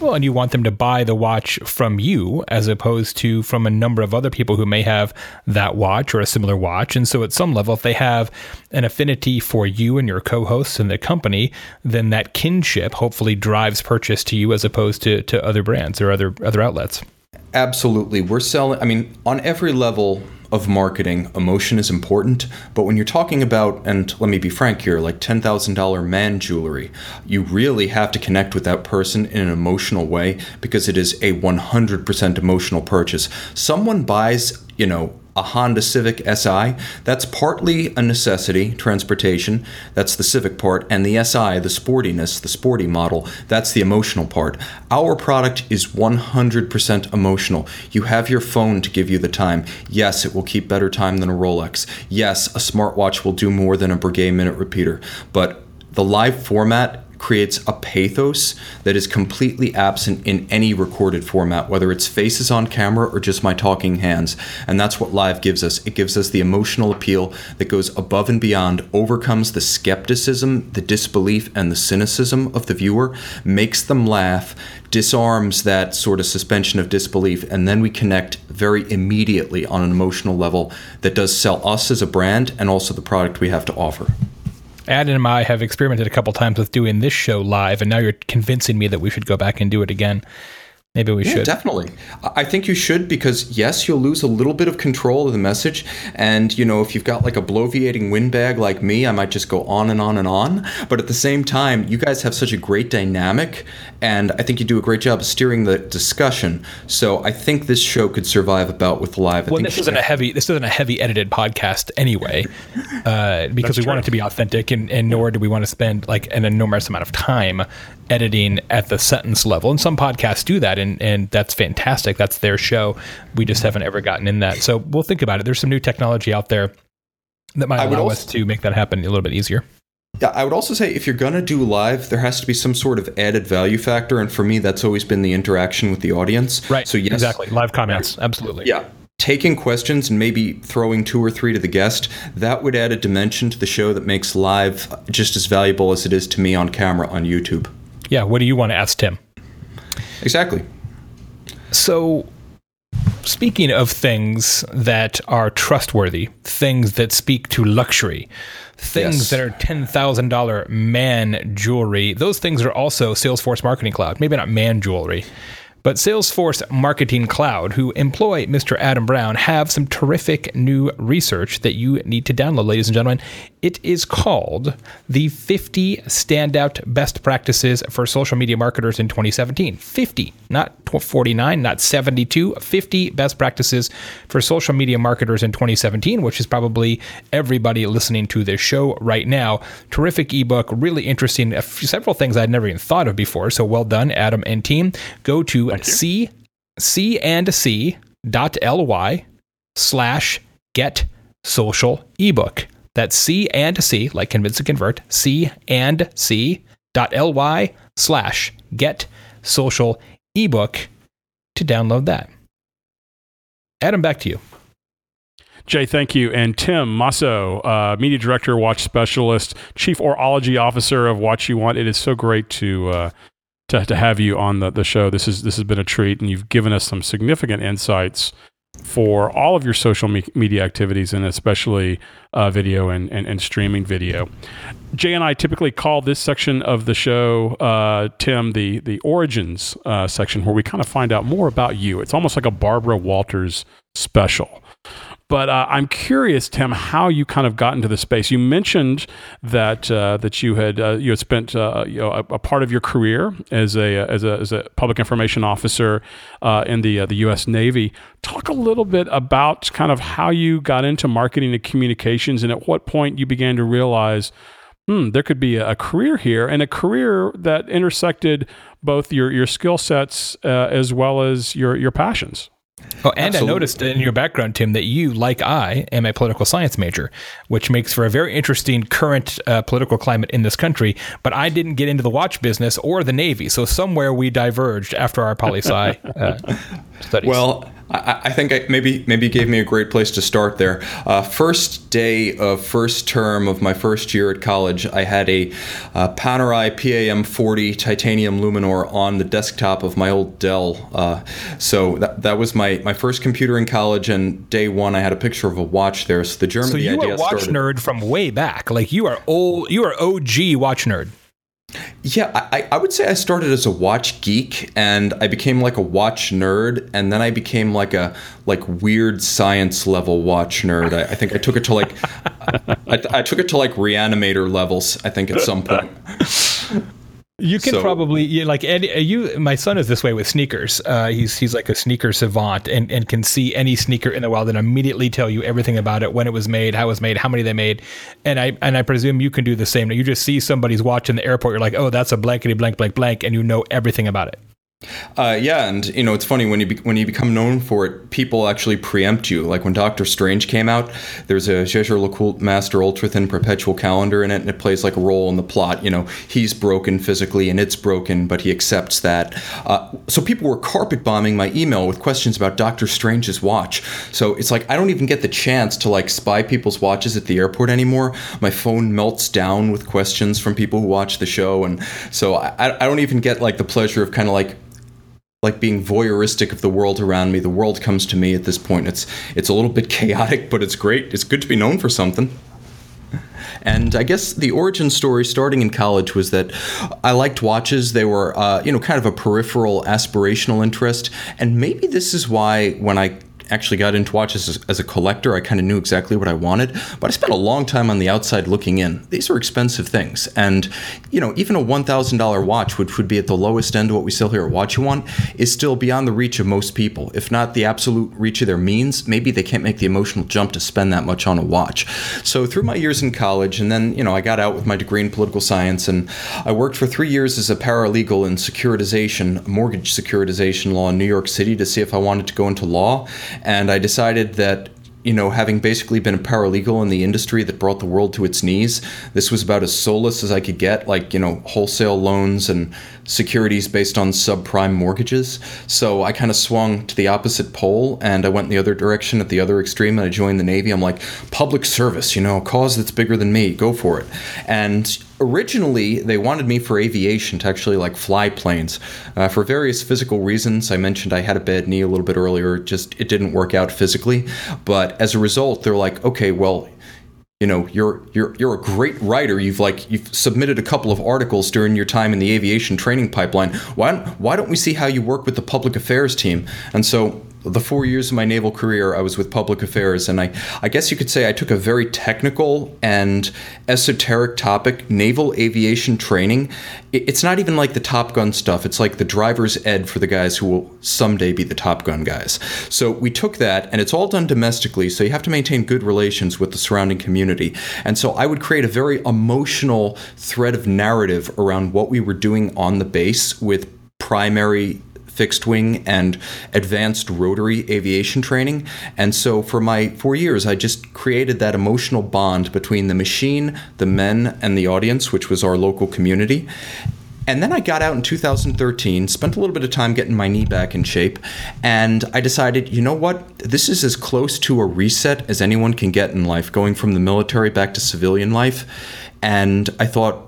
Well, and you want them to buy the watch from you as opposed to from a number of other people who may have that watch or a similar watch. And so, at some level, if they have an affinity for you and your co hosts and the company, then that kinship hopefully drives purchase to you as opposed to, to other brands or other, other outlets. Absolutely. We're selling, I mean, on every level of marketing, emotion is important. But when you're talking about, and let me be frank here, like $10,000 man jewelry, you really have to connect with that person in an emotional way because it is a 100% emotional purchase. Someone buys, you know, a Honda Civic Si. That's partly a necessity, transportation. That's the Civic part. And the Si, the sportiness, the sporty model, that's the emotional part. Our product is 100% emotional. You have your phone to give you the time. Yes, it will keep better time than a Rolex. Yes, a smartwatch will do more than a Breguet minute repeater. But the live format creates a pathos that is completely absent in any recorded format, whether it's faces on camera or just my talking hands. And that's what live gives us. It gives us the emotional appeal that goes above and beyond, overcomes the skepticism, the disbelief, and the cynicism of the viewer, makes them laugh, disarms that sort of suspension of disbelief, and then we connect very immediately on an emotional level that does sell us as a brand and also the product we have to offer. Adam and I have experimented a couple times with doing this show live, and now you're convincing me that we should go back and do it again. Maybe we yeah, should. Definitely. I think you should because, yes, you'll lose a little bit of control of the message. And, you know, if you've got like a bloviating windbag like me, I might just go on and on and on. But at the same time, you guys have such a great dynamic. And I think you do a great job of steering the discussion. So I think this show could survive about with live. I well, this isn't a heavy this isn't a heavy edited podcast anyway, uh, because we true. want it to be authentic, and, and nor do we want to spend like an enormous amount of time editing at the sentence level. And some podcasts do that, and, and that's fantastic. That's their show. We just haven't ever gotten in that. So we'll think about it. There's some new technology out there that might allow also, us to make that happen a little bit easier. Yeah, I would also say if you're going to do live, there has to be some sort of added value factor. And for me, that's always been the interaction with the audience. Right. So, yes. Exactly. Live comments. Absolutely. Yeah taking questions and maybe throwing two or three to the guest, that would add a dimension to the show that makes live just as valuable as it is to me on camera on YouTube. Yeah, what do you want to ask Tim? Exactly. So, speaking of things that are trustworthy, things that speak to luxury, things yes. that are $10,000 man jewelry, those things are also Salesforce Marketing Cloud. Maybe not man jewelry, but Salesforce Marketing Cloud, who employ Mr. Adam Brown, have some terrific new research that you need to download, ladies and gentlemen. It is called the 50 Standout Best Practices for Social Media Marketers in 2017. 50, not 49, not 72, 50 best practices for social media marketers in 2017, which is probably everybody listening to this show right now. Terrific ebook, really interesting. Uh, several things I'd never even thought of before. So well done, Adam and team. Go to C C and C dot ly slash get social ebook. That's C and C, like convince and convert, C and C dot ly slash get social ebook to download that. Adam, back to you. Jay, thank you. And Tim Mosso, uh, Media Director, Watch Specialist, Chief Horology Officer of WatchUWant. It is so great to uh, to, to have you on the, the show. This is this has been a treat, and you've given us some significant insights for all of your social me- media activities, and especially uh, video and, and, and, streaming video. Jay and I typically call this section of the show, uh, Tim, the the origins uh, section, where we kind of find out more about you. It's almost like a Barbara Walters special. But uh, I'm curious, Tim, how you kind of got into the space. You mentioned that uh, that you had uh, you had spent uh, you know, a, a, part of your career as a as a, as a public information officer uh, in the uh, the U.S. Navy. Talk a little bit about kind of how you got into marketing and communications, and at what point you began to realize. Hmm, there could be a career here, and a career that intersected both your, your skill sets as well as your, your passions. Oh, and Absolutely. I noticed in your background, Tim, that you, like I, am a political science major, which makes for a very interesting current uh, political climate in this country. But I didn't get into the watch business or the Navy, so somewhere we diverged after our poli sci uh, studies. Well, I, I think I, maybe maybe gave me a great place to start there. Uh, first day of first term of my first year at college, I had a uh, Panerai PAM40 titanium Luminor on the desktop of my old Dell. Uh, so that, that was my, my first computer in college, and day one I had a picture of a watch there. So the German. So you are watch started. nerd from way back. Like you are old. You are OG watch nerd. Yeah, I, I would say I started as a watch geek and I became like a watch nerd and then I became like a like weird science level watch nerd. I, I think I took it to like I, I, took it to like reanimator levels, I think at some point. You can So- probably you, like Eddie, uh, you. My son is this way with sneakers. Uh, he's he's like a sneaker savant and, and can see any sneaker in the wild and immediately tell you everything about it, when it was made, how it was made, how many they made, and I and I presume you can do the same. You just see somebody's watch in the airport, you're like, oh, that's a blankety blank blank blank, and you know everything about it. Uh, yeah, and you know it's funny when you be- when you become known for it, people actually preempt you. Like when Doctor Strange came out, there's a Jaeger LeCoultre Master Ultra Thin Perpetual Calendar in it, and it plays like a role in the plot. You know, he's broken physically, and it's broken, but he accepts that. Uh, so people were carpet bombing my email with questions about Doctor Strange's watch. So it's like I don't even get the chance to like spy people's watches at the airport anymore. My phone melts down with questions from people who watch the show, and so I, I don't even get like the pleasure of kind of like like being voyeuristic of the world around me. The world comes to me at this point. It's it's a little bit chaotic, but it's great. It's good to be known for something. And I guess the origin story starting in college was that I liked watches. They were, uh, you know, kind of a peripheral aspirational interest. And maybe this is why when I actually got into watches as, as a collector, I kind of knew exactly what I wanted. But I spent a long time on the outside looking in. These are expensive things. And, you know, even a $1,000 watch, which would be at the lowest end of what we sell here at WatchUWant, is still beyond the reach of most people. If not the absolute reach of their means, maybe they can't make the emotional jump to spend that much on a watch. So through my years in college, and then, you know, I got out with my degree in political science, and I worked for three years as a paralegal in securitization, mortgage securitization law in New York City to see if I wanted to go into law. And I decided that you know, having basically been a paralegal in the industry that brought the world to its knees, this was about as soulless as I could get, like, you know, wholesale loans and securities based on subprime mortgages. So I kind of swung to the opposite pole and I went in the other direction at the other extreme and I joined the Navy. I'm like, public service, you know, a cause that's bigger than me, go for it. And originally they wanted me for aviation to actually like fly planes uh, for various physical reasons. I mentioned i had a bad knee a little bit earlier just it didn't work out physically. But as a result they're like okay well you know you're you're you're a great writer. You've like you've submitted a couple of articles during your time in the aviation training pipeline. Why why don't we see how you work with the public affairs team? And so the four years of my naval career, I was with public affairs, and I, I guess you could say I took a very technical and esoteric topic, naval aviation training. It's not even like the Top Gun stuff. It's like the driver's ed for the guys who will someday be the Top Gun guys. So we took that, and it's all done domestically, so you have to maintain good relations with the surrounding community. And so I would create a very emotional thread of narrative around what we were doing on the base with primary fixed wing and advanced rotary aviation training. And so for my four years, I just created that emotional bond between the machine, the men, and the audience, which was our local community. And then I got out in 2013, spent a little bit of time getting my knee back in shape, and I decided, you know what? This is as close to a reset as anyone can get in life, going from the military back to civilian life. And I thought,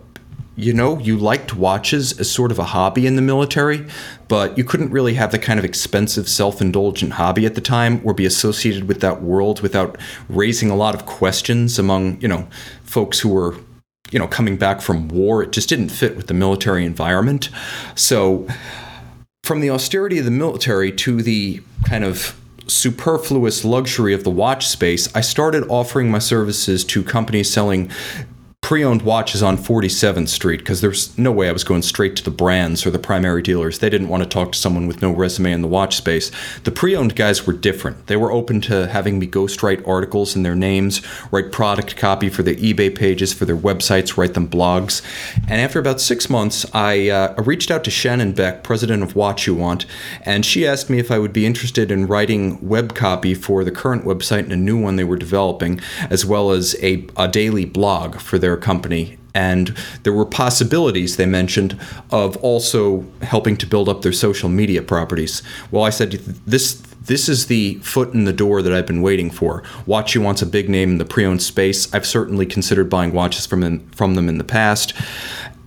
you know, you liked watches as sort of a hobby in the military, but you couldn't really have the kind of expensive, self indulgent hobby at the time or be associated with that world without raising a lot of questions among, you know, folks who were, you know, coming back from war. It just didn't fit with the military environment. So, from the austerity of the military to the kind of superfluous luxury of the watch space, I started offering my services to companies selling pre-owned watches on 47th Street because there's no way I was going straight to the brands or the primary dealers. They didn't want to talk to someone with no resume in the watch space. The pre-owned guys were different. They were open to having me ghostwrite articles in their names, write product copy for their eBay pages, for their websites, write them blogs. And after about six months, I uh, reached out to Shannon Beck, president of WatchUWant, and she asked me if I would be interested in writing web copy for the current website and a new one they were developing, as well as a, a daily blog for their company. And there were possibilities, they mentioned, of also helping to build up their social media properties. Well, I said, this this is the foot in the door that I've been waiting for. WatchUWant's a big name in the pre-owned space. I've certainly considered buying watches from them, from them in the past.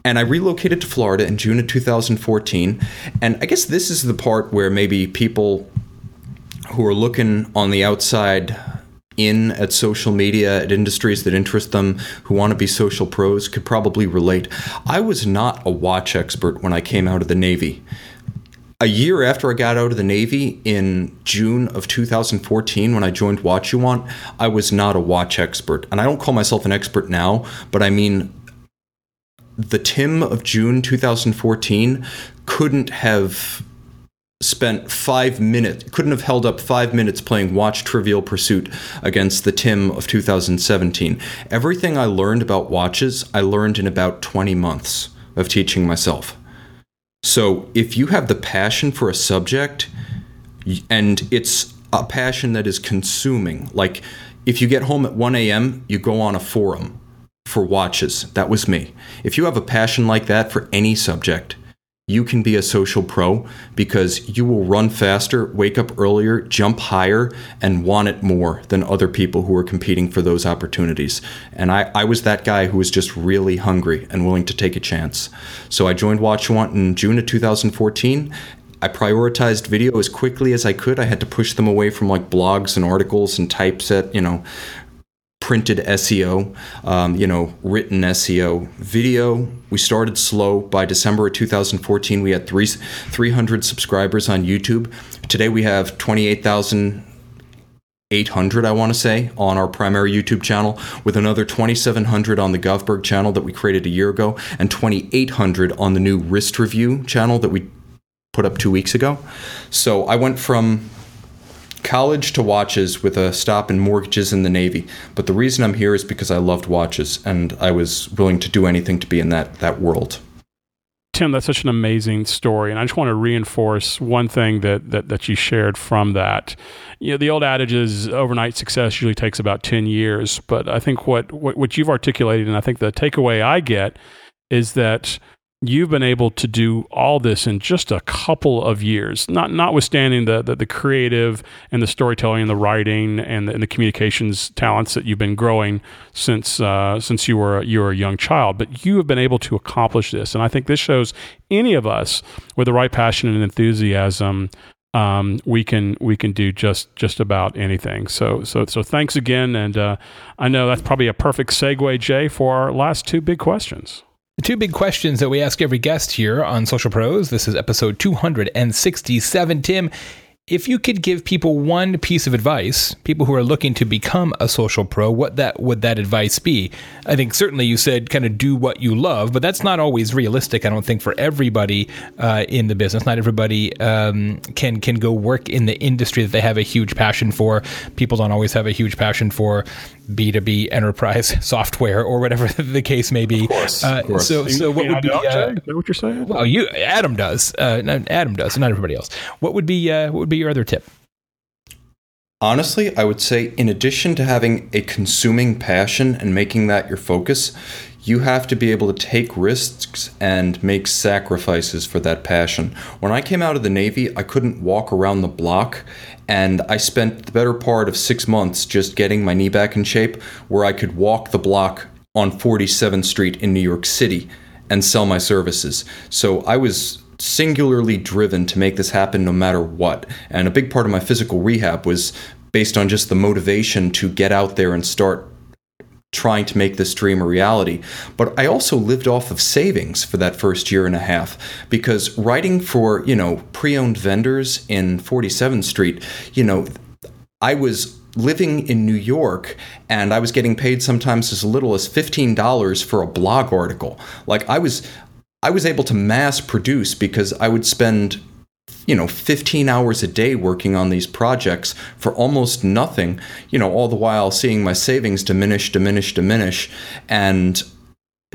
And I relocated to Florida in June of 2014. And I guess this is the part where maybe people who are looking on the outside in at social media, at industries that interest them, who want to be social pros, could probably relate. I was not a watch expert when I came out of the Navy. A year after I got out of the Navy in June of 2014, when I joined WatchUWant, I was not a watch expert. And I don't call myself an expert now, but I mean, the Tim of June 2014 couldn't have spent five minutes, couldn't have held up five minutes playing Watch Trivial Pursuit against the Tim of 2017. Everything I learned about watches, I learned in about 20 months of teaching myself. So if you have the passion for a subject, and it's a passion that is consuming, like if you get home at 1 a.m., you go on a forum for watches. That was me. If you have a passion like that for any subject, you can be a social pro because you will run faster, wake up earlier, jump higher, and want it more than other people who are competing for those opportunities. And I, I was that guy who was just really hungry and willing to take a chance. So I joined Watch Want in June of 2014. I prioritized video as quickly as I could. I had to push them away from like blogs and articles and typeset, you know, printed SEO, um, you know, written SEO, video. We started slow. By December of 2014, we had three, 300 subscribers on YouTube. Today we have 28,800, I want to say, on our primary YouTube channel, with another 2,700 on the Govberg channel that we created a year ago, and 2,800 on the new Wrist Review channel that we put up two weeks ago. So I went from college to watches with a stop in mortgages in the Navy. But the reason I'm here is because I loved watches and I was willing to do anything to be in that, that world. Tim, that's such an amazing story. And I just want to reinforce one thing that, that, that you shared from that. You know, the old adage is overnight success usually takes about 10 years. But I think what, what, what you've articulated, and I think the takeaway I get is that you've been able to do all this in just a couple of years, not notwithstanding the, the, the creative and the storytelling and the writing and the, and the communications talents that you've been growing since uh, since you were you were a young child. But you have been able to accomplish this, and I think this shows any of us with the right passion and enthusiasm. Um, we can we can do just just about anything. So so so thanks again, and uh, I know that's probably a perfect segue, Jay, for our last two big questions. The two big questions that we ask every guest here on Social Pros. This is episode 267. Tim, if you could give people one piece of advice, people who are looking to become a social pro, what that would that advice be? I think certainly you said kind of do what you love, but that's not always realistic. I don't think for everybody uh, in the business. Not everybody um, can can go work in the industry that they have a huge passion for. People don't always have a huge passion for B2B enterprise software or whatever the case may be. Of course, uh, of course. So, so what would be? Uh, what you're saying? Well, you Adam does. Uh, Adam does, not everybody else. What would be? Uh, what would be your other tip? Honestly, I would say in addition to having a consuming passion and making that your focus, you have to be able to take risks and make sacrifices for that passion. When I came out of the Navy, I couldn't walk around the block, and I spent the better part of six months just getting my knee back in shape where I could walk the block on 47th Street in New York City and sell my services. So I was singularly driven to make this happen no matter what. And a big part of my physical rehab was based on just the motivation to get out there and start trying to make this dream a reality. But I also lived off of savings for that first year and a half because writing for, you know, pre-owned vendors in 47th Street, you know, I was living in New York and I was getting paid sometimes as little as $15 for a blog article. Like I was I was able to mass produce because I would spend you know 15 hours a day working on these projects for almost nothing you know all the while seeing my savings diminish diminish diminish and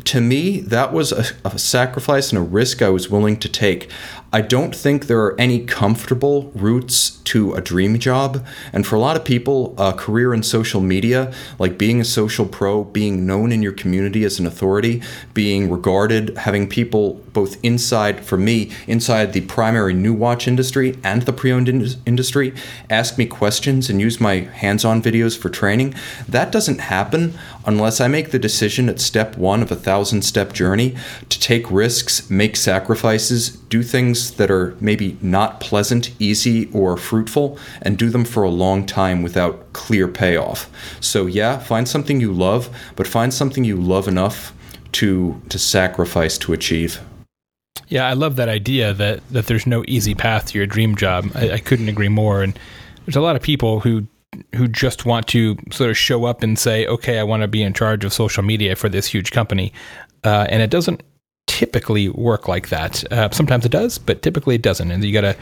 to me, that was a, a, sacrifice and a risk I was willing to take. I don't think there are any comfortable routes to a dream job. And for a lot of people, a career in social media, like being a social pro, being known in your community as an authority, being regarded, having people both inside, for me, inside the primary new watch industry and the pre owned in- industry, ask me questions and use my hands on videos for training, that doesn't happen unless I make the decision at step one of a thousand step journey to take risks, make sacrifices, do things that are maybe not pleasant, easy, or fruitful, and do them for a long time without clear payoff. So, yeah, find something you love, but find something you love enough to, to sacrifice to achieve. Yeah, I love that idea that, that there's no easy path to your dream job. I, I couldn't agree more. And there's a lot of people who who just want to sort of show up and say, okay, I want to be in charge of social media for this huge company. Uh, and it doesn't typically work like that. Uh, sometimes it does, but typically it doesn't, and you gotta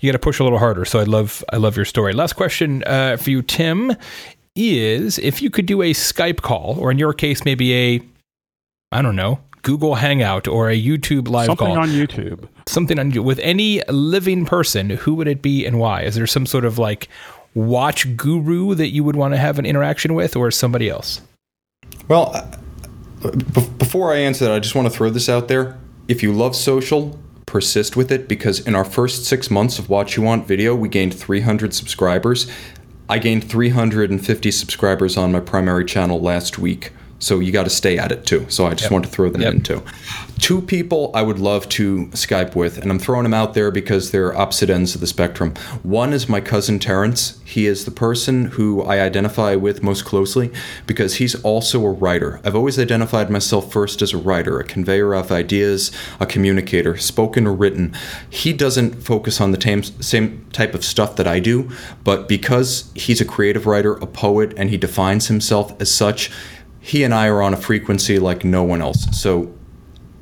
you gotta push a little harder. So I love I love your story. Last question uh, for you, Tim, is if you could do a Skype call, or in your case, maybe a I don't know Google Hangout or a YouTube live Something call, on YouTube. something on with any living person, who would it be and why? Is there some sort of like watch guru that you would want to have an interaction with, or somebody else? Well, uh, b- before I answer that, I just want to throw this out there. If you love social, persist with it because in our first six months of WatchUWant video, we gained 300 subscribers. I gained 350 subscribers on my primary channel last week. So you got to stay at it too. So I just want to throw that Yep. in too. Two people I would love to Skype with, and I'm throwing them out there because they're opposite ends of the spectrum. One is my cousin Terrence. He is the person who I identify with most closely because he's also a writer. I've always identified myself first as a writer, a conveyor of ideas, a communicator, spoken or written. He doesn't focus on the tam- same type of stuff that I do, but because he's a creative writer, a poet, and he defines himself as such, he and I are on a frequency like no one else. So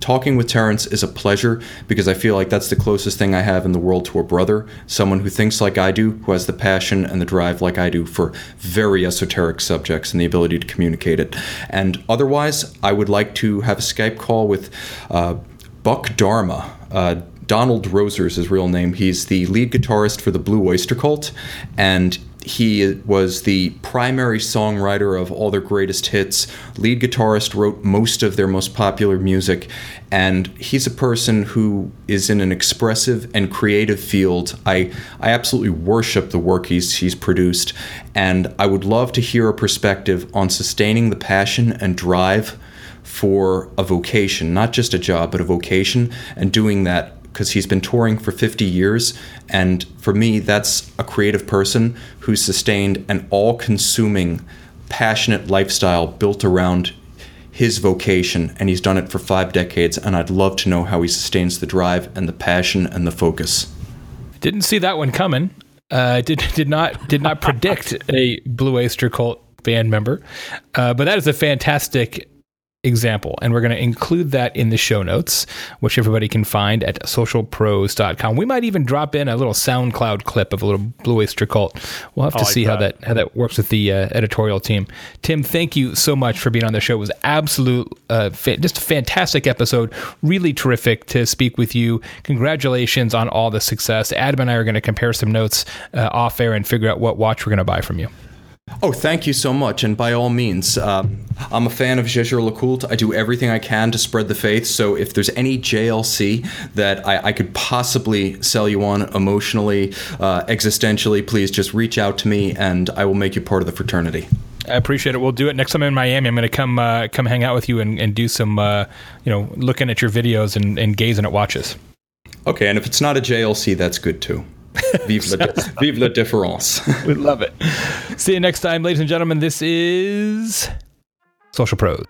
talking with Terrence is a pleasure because I feel like that's the closest thing I have in the world to a brother, someone who thinks like I do, who has the passion and the drive like I do for very esoteric subjects and the ability to communicate it. And otherwise, I would like to have a Skype call with uh, Buck Dharma. Uh, Donald Roeser is his real name. He's the lead guitarist for the Blue Oyster Cult, and he was the primary songwriter of all their greatest hits. Lead guitarist wrote most of their most popular music, and he's a person who is in an expressive and creative field. I I absolutely worship the work he's he's produced, and I would love to hear a perspective on sustaining the passion and drive for a vocation, not just a job, but a vocation, and doing that because he's been touring for 50 years. And for me, that's a creative person who's sustained an all consuming, passionate lifestyle built around his vocation. And he's done it for five decades. And I'd love to know how he sustains the drive and the passion and the focus. Didn't see that one coming. Uh, did did not did not predict a Blue Oyster Cult band member, uh, but that is a fantastic example, and we're going to include that in the show notes, which everybody can find at socialpros.com. We might even drop in a little SoundCloud clip of a little Blue Oyster Cult. We'll have to like see how that. that how that works with the uh, editorial team. Tim, thank you so much for being on the show. It was absolute, uh, fa- just a fantastic episode. Really terrific to speak with you. Congratulations on all the success. Adam and I are going to compare some notes uh, off air and figure out what watch we're going to buy from you. Oh, thank you so much. And by all means, uh, I'm a fan of Jaeger LeCoultre. I do everything I can to spread the faith. So if there's any JLC that I, I could possibly sell you on emotionally, uh, existentially, please just reach out to me and I will make you part of the fraternity. I appreciate it. We'll do it next time I'm in Miami. I'm going to come uh, come hang out with you and, and do some, uh, you know, looking at your videos and, and gazing at watches. Okay, and if it's not a JLC, that's good too. Vive la, vive la différence. We love it. See you next time, ladies and gentlemen. This is Social Pros.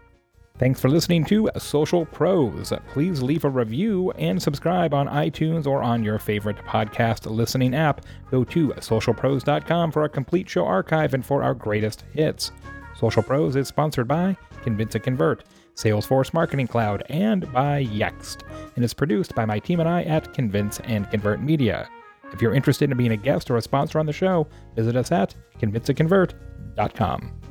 Thanks for listening to Social Pros. Please leave a review and subscribe on iTunes or on your favorite podcast listening app. Go to socialpros.com for a complete show archive and for our greatest hits. Social Pros is sponsored by Convince and Convert, Salesforce Marketing Cloud, and by Yext, and is produced by my team and I at Convince and Convert Media. If you're interested in being a guest or a sponsor on the show, visit us at convinceandconvert.com.